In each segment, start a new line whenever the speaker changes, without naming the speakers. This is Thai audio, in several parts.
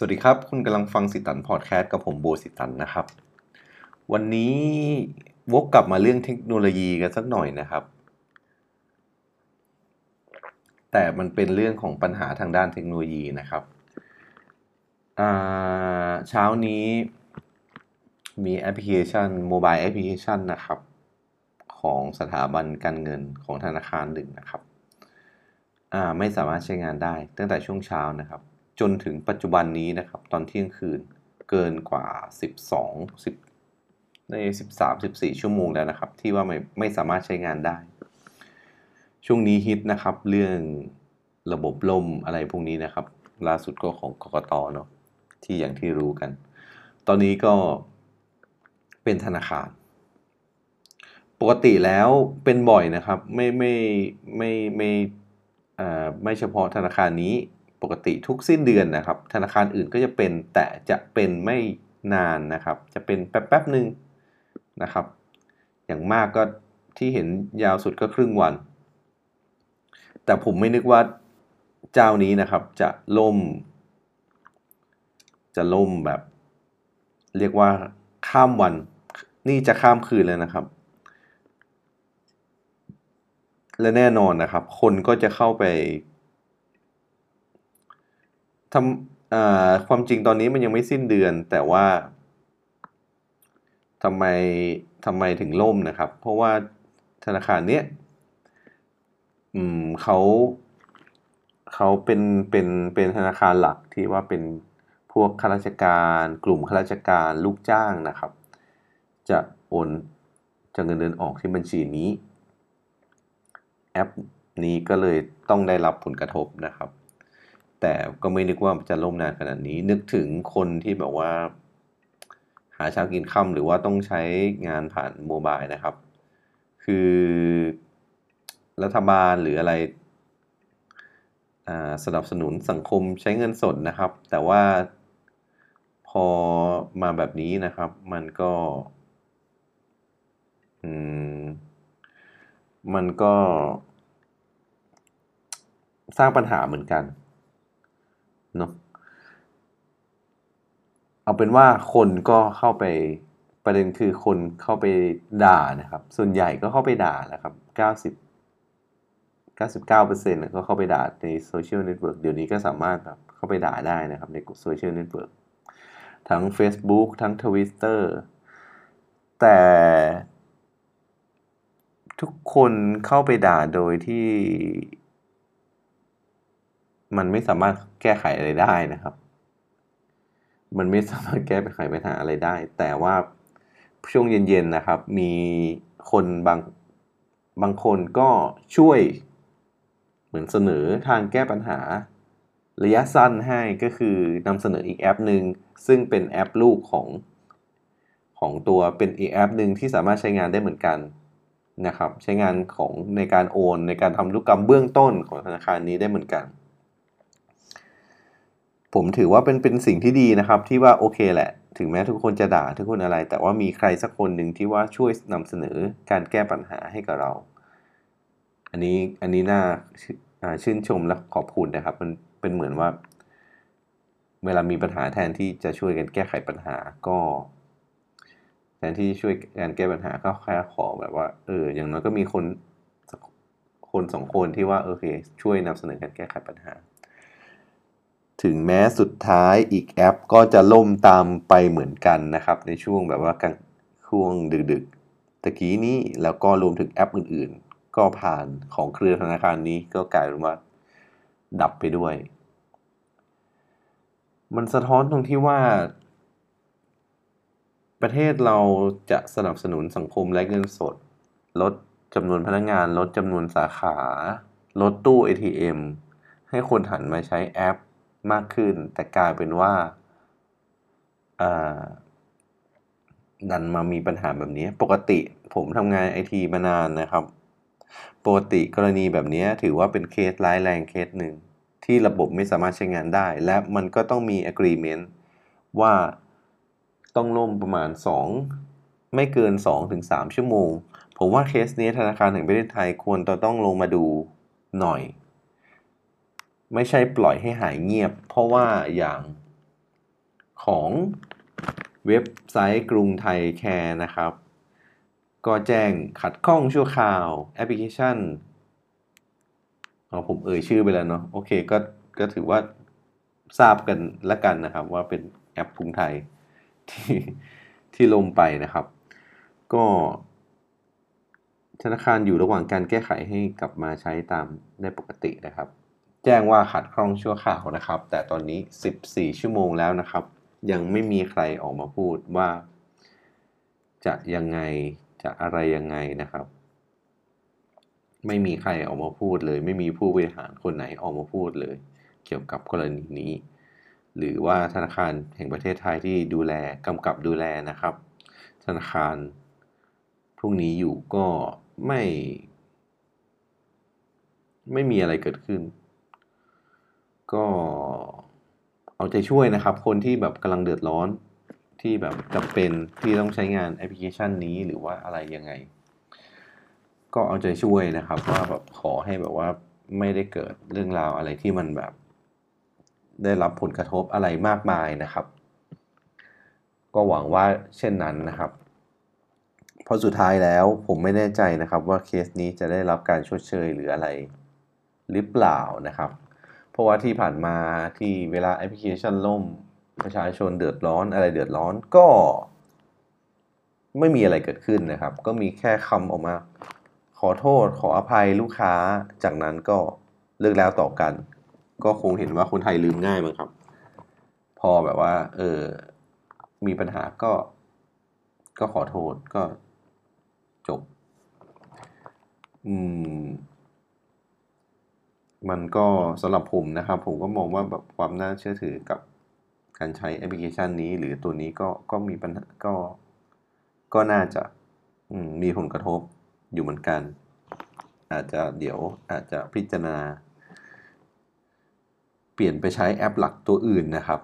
สวัสดีครับ คุณกำลังฟังสิตันพอดแคสต์กับผมโบสิตันนะครับ วันนี้วกกลับมาเรื่องเทคโนโลยีกันสักหน่อยนะครับ แต่มันเป็นเรื่องของปัญหาทางด้านเทคโนโลยีนะครับเช้านี้มีแอปพลิเคชัน mobile application นะครับ ของสถาบันการเงินของธนาคารหนึ่งนะครับ ไม่สามารถใช้งานได้ตั้งแต่ช่วงเช้านะครับ จนถึงปัจจุบันนี้นะครับ ตอนเที่ยงคืนเกินกว่า 12 10ใน 13 14 ชั่วโมงแล้วนะครับ ที่ว่าไม่ไม่สามารถใช้งานได้ ช่วงนี้ฮิตนะครับ เรื่องระบบล่มอะไรพวกนี้นะครับ ล่าสุดก็ของกกตเนาะที่อย่างที่รู้กัน ตอนนี้ก็เป็นธนาคาร ปกติแล้วเป็นบ่อยนะครับ ไม่ไม่ไม่ไม่ไม่เฉพาะธนาคารนี้ ปกติทุกสิ้นเดือนนะครับ ธนาคารอื่นก็จะเป็นแต่จะเป็นไม่นานนะครับ จะเป็นแป๊บๆหนึ่งนะครับ อย่างมากก็ที่เห็นยาวสุดก็ครึ่งวัน แต่ผมไม่นึกว่าเจ้านี้นะครับจะล่ม จะล่มแบบ เรียกว่าข้ามวัน นี่จะข้ามคืนเลยนะครับ และแน่นอนนะครับ คนก็จะเข้าไป ทำความจริงตอนนี้มันยังไม่สิ้นเดือน แต่ว่าทำไมทำไมถึงล่มนะครับ เพราะว่าธนาคารเนี้ยเขาเขาเป็นเป็นเป็นธนาคารหลักที่ว่าเป็นพวกข้าราชการ กลุ่มข้าราชการลูกจ้างนะครับ จะโอนจะเงินเดือนออกที่บัญชีนี้ แอปนี้ก็เลยต้องได้รับผลกระทบนะครับ แต่ก็ไม่นึกว่าจะล่มนานขนาดนี้ นึกถึงคนที่แบบว่า หาเช้ากินค่ำหรือว่าต้องใช้งานผ่านโมบายนะครับ คือรัฐบาลหรืออะไรสนับสนุนสังคมใช้เงินสดนะครับ แต่ว่าพอมาแบบนี้นะครับ มันก็มันก็สร้างปัญหาเหมือนกัน เนาะเอาเป็นว่าคนก็เข้าไปประเด็นคือคนเข้าไปด่านะครับ ส่วนใหญ่ก็เข้าไปด่าแหละครับ 90 99%ก็เข้าไปด่าใน social network เดี๋ยวนี้ก็สามารถแบบเข้าไปด่าได้นะครับใน social network ทั้ง Facebook ทั้ง Twitter แต่ทุกคนเข้าไปด่าโดยที่ มันไม่สามารถแก้ไขอะไรได้นะครับ มันไม่สามารถแก้ไขปัญหาอะไรได้ แต่ว่าช่วงเย็นๆนะครับ มีคนบางบางคนก็ช่วยเหมือนเสนอทางแก้ปัญหา ระยะสั้นให้ก็คือนำเสนออีกแอปหนึ่งซึ่งเป็นแอปลูกของของตัวเป็นอีกแอปหนึ่งที่สามารถใช้งานได้เหมือนกันนะครับ ใช้งานของในการโอน ในการทำธุรกรรมเบื้องต้นของธนาคารนี้ได้เหมือนกัน ผมถือว่าเป็นเป็นสิ่งที่ดีนะครับ ที่ว่าโอเคแหละ ถึงแม้ทุกคนจะด่าทุกคนอะไร แต่ว่ามีใครสักคนหนึ่งที่ว่าช่วยนำเสนอการแก้ปัญหาให้กับเรา อันนี้อันนี้น่าชื่นชมและขอบคุณนะครับ มันเป็นเหมือนว่า เวลามีปัญหาแทนที่จะช่วยกันแก้ไขปัญหาก็ แทนที่ช่วยการแก้ปัญหาก็แค่ขอแบบว่าเอออย่างน้อยก็มีคนคนสองคนที่ว่าโอเค ช่วยนำเสนอการแก้ไขปัญหา ถึงแม้สุดท้ายอีกแอปก็จะล่มตามไปเหมือนกันนะครับ ในช่วงแบบว่ากลางช่วงดึกๆตะกี้นี้แล้วก็รวมถึงแอปอื่นๆ ก็ผ่านของเครือธนาคารนี้ก็กลายเป็นว่าดับไปด้วย มันสะท้อนตรงที่ว่า ประเทศเราจะสนับสนุนสังคมและเงินสด ลดจำนวนพนักงงาน ลดจำนวนสาขา ลดตู้ ATM ให้คนหันมาใช้แอป มากขึ้น แต่กลายเป็นว่าดันมามีปัญหาแบบนี้ ปกติผมทำงานไอทีมานานนะครับ ปกติกรณีแบบนี้ถือว่าเป็นเคสร้ายแรงเคสหนึ่ง ที่ระบบไม่สามารถใช้งานได้ และมันก็ต้องมี agreement ว่าต้องล่มประมาณ 2 ไม่เกิน 2-3 ชั่วโมง ผมว่าเคสนี้ธนาคารแห่งประเทศไทยควรจะต้องลงมาดูหน่อย ไม่ใช่ปล่อยให้หายเงียบ เพราะว่าอย่างของเว็บไซต์กรุงไทย Care นะครับ ก็แจ้งขัดข้องชั่วคราวแอปพลิเคชันเอาผมเอ่ยชื่อไปแล้วเนาะโอเคก็ก็ถือว่าทราบกันละกันนะครับ ว่าเป็นแอปกรุงไทยที่ที่ลงไปนะครับ ก็ธนาคารอยู่ระหว่างการแก้ไขให้กลับมาใช้ตามได้ปกตินะครับ แจ้งว่าขัดข้องชั่วคราวนะครับ แต่ตอนนี้ 14 ชั่วโมงแล้วนะครับ ยังไม่มีใครออกมาพูดว่า จะยังไงจะอะไรยังไงนะครับ ไม่มีใครออกมาพูดเลย ไม่มีผู้บริหารคนไหนออกมาพูดเลย เกี่ยวกับกรณีนี้ หรือว่าธนาคารแห่งประเทศไทยที่ดูแลกำกับดูแลนะครับ ธนาคารพวกนี้อยู่ก็ไม่ ไม่มีอะไรเกิดขึ้น ก็เอาใจช่วยนะครับ คนที่แบบกำลังเดือดร้อนที่แบบจำเป็นที่ต้องใช้งานแอปพลิเคชันนี้หรือว่าอะไรยังไง ก็เอาใจช่วยนะครับว่าแบบขอให้แบบว่าไม่ได้เกิดเรื่องราวอะไรที่มันแบบ ได้รับผลกระทบอะไรมากมายนะครับ ก็หวังว่าเช่นนั้นนะครับ เพราะสุดท้ายแล้วผมไม่แน่ใจนะครับว่าเคสนี้จะได้รับการชดเชยหรืออะไรหรือเปล่านะครับ ราะว่าที่ผ่านมาที่เวลาแอปพลิเคชันล่มประชาชนเดือดร้อนอะไรเดือดร้อนก็ ไม่มีอะไรเกิดขึ้นนะครับ ก็มีแค่คำออกมา ขอโทษขออภัยลูกค้าจากนั้นก็เลิกแล้วต่อกัน ก็คงเห็นว่าคนไทยลืมง่ายมั้งครับ พอแบบว่า เออ มีปัญหาก็ ก็ขอโทษก็จบ อืม มันก็สำหรับผมนะครับ ผมก็มองว่าแบบความน่าเชื่อถือกับการใช้แอปพลิเคชันนี้ หรือตัวนี้ก็ก็มีปัญหาก็ก็น่าจะมีผลกระทบอยู่เหมือนกัน อาจจะเดี๋ยวอาจจะพิจารณา เปลี่ยนไปใช้แอปหลักตัวอื่นนะครับ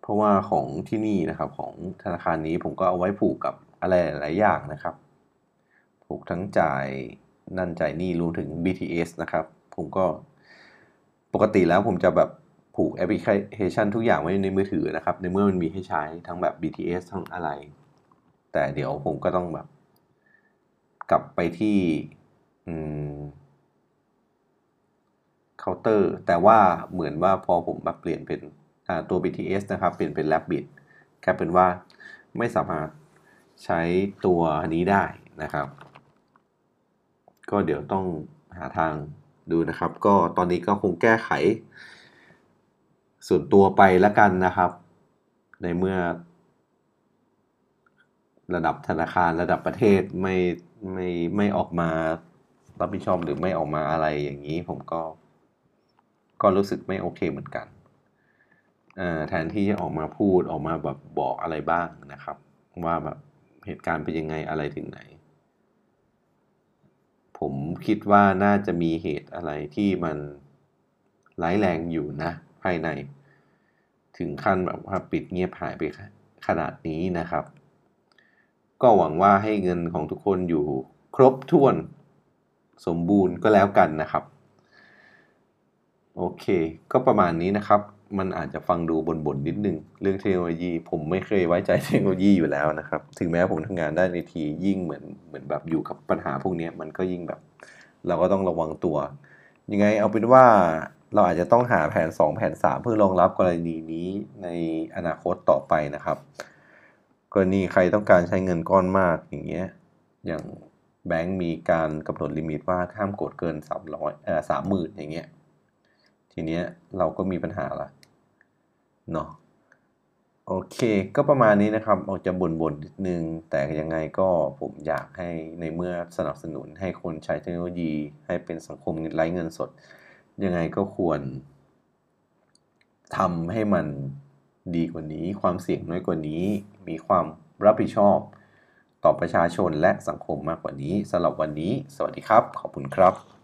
เพราะว่าของที่นี่นะครับของธนาคารนี้ผมก็เอาไว้ผูกกับอะไรหลายอย่างนะครับ ผูกทั้งจ่ายนั่นจ่ายนี่รวมถึง BTS นะครับ ผมก็ปกติแล้วผมจะแบบผูกแอปพลิเคชันทุกอย่างไว้ในมือถือนะครับ ในเมื่อมันมีให้ใช้ทั้งแบบ BTS ทั้งอะไร แต่เดี๋ยวผมก็ต้องแบบ กลับไปที่เคาน์เตอร์ แต่ว่าเหมือนว่าพอผมแบบเปลี่ยนเป็นตัว BTS นะครับ เปลี่ยนเป็น Rabbit กลายเป็นว่าไม่สามารถใช้ตัวนี้ได้นะครับ ก็เดี๋ยวต้องหาทางดูนะครับ ก็ตอนนี้ก็คงแก้ไข ส่วนตัวไปแล้วกันนะครับ ในเมื่อ ระดับธนาคารระดับประเทศไม่ไม่ไม่ออกมารับผิดชอบหรือไม่ออกมาอะไรอย่างนี้ ผมก็ ก็รู้สึกไม่โอเคเหมือนกันแทนที่จะออกมาพูดออกมาแบบบอกอะไรบ้างนะครับ ว่าแบบเหตุการณ์เป็นยังไงอะไรถึงไหน ผมคิดว่าน่าจะมีเหตุอะไรที่มันร้ายแรงอยู่นะ ภายใน ถึงขั้นแบบว่าปิดเงียบหายไปขนาดนี้นะครับ ก็หวังว่าให้เงินของทุกคนอยู่ครบถ้วนสมบูรณ์ก็แล้วกันนะครับ โอเค ก็ประมาณนี้นะครับ มันอาจจะฟังดูบนๆนิดนึง เรื่องเทคโนโลยี ผมไม่เคยไว้ใจเทคโนโลยีอยู่แล้วนะครับ ถึงแม้ผมทำงานได้ในทียิ่งเหมือนเหมือนแบบอยู่กับปัญหาพวกนี้มันก็ยิ่งแบบ เราก็ต้องระวังตัว ยังไงเอาเป็นว่าเราอาจจะต้องหาแผน 2 แผน 3 เพื่อรองรับกรณีนี้ในอนาคตต่อไปนะครับ กรณีใครต้องการใช้เงินก้อนมากอย่างเงี้ยอย่างแบงก์มีการกำหนดลิมิตว่าห้ามกดเกิน 300เอ่อ30,000อย่างเงี้ยทีเนี้ยเราก็มีปัญหาละ เนาะโอเค ก็ประมาณนี้นะครับออกจะบ่นๆนิดนึง แต่ยังไงก็ผมอยากให้ในเมื่อสนับสนุนให้คนใช้เทคโนโลยี ให้เป็นสังคมไร้เงินสด ยังไงก็ควรทำให้มันดีกว่านี้ ความเสี่ยงน้อยกว่านี้ มีความรับผิดชอบ ต่อประชาชนและสังคมมากกว่านี้สำหรับวันนี้ สวัสดีครับ ขอบคุณครับ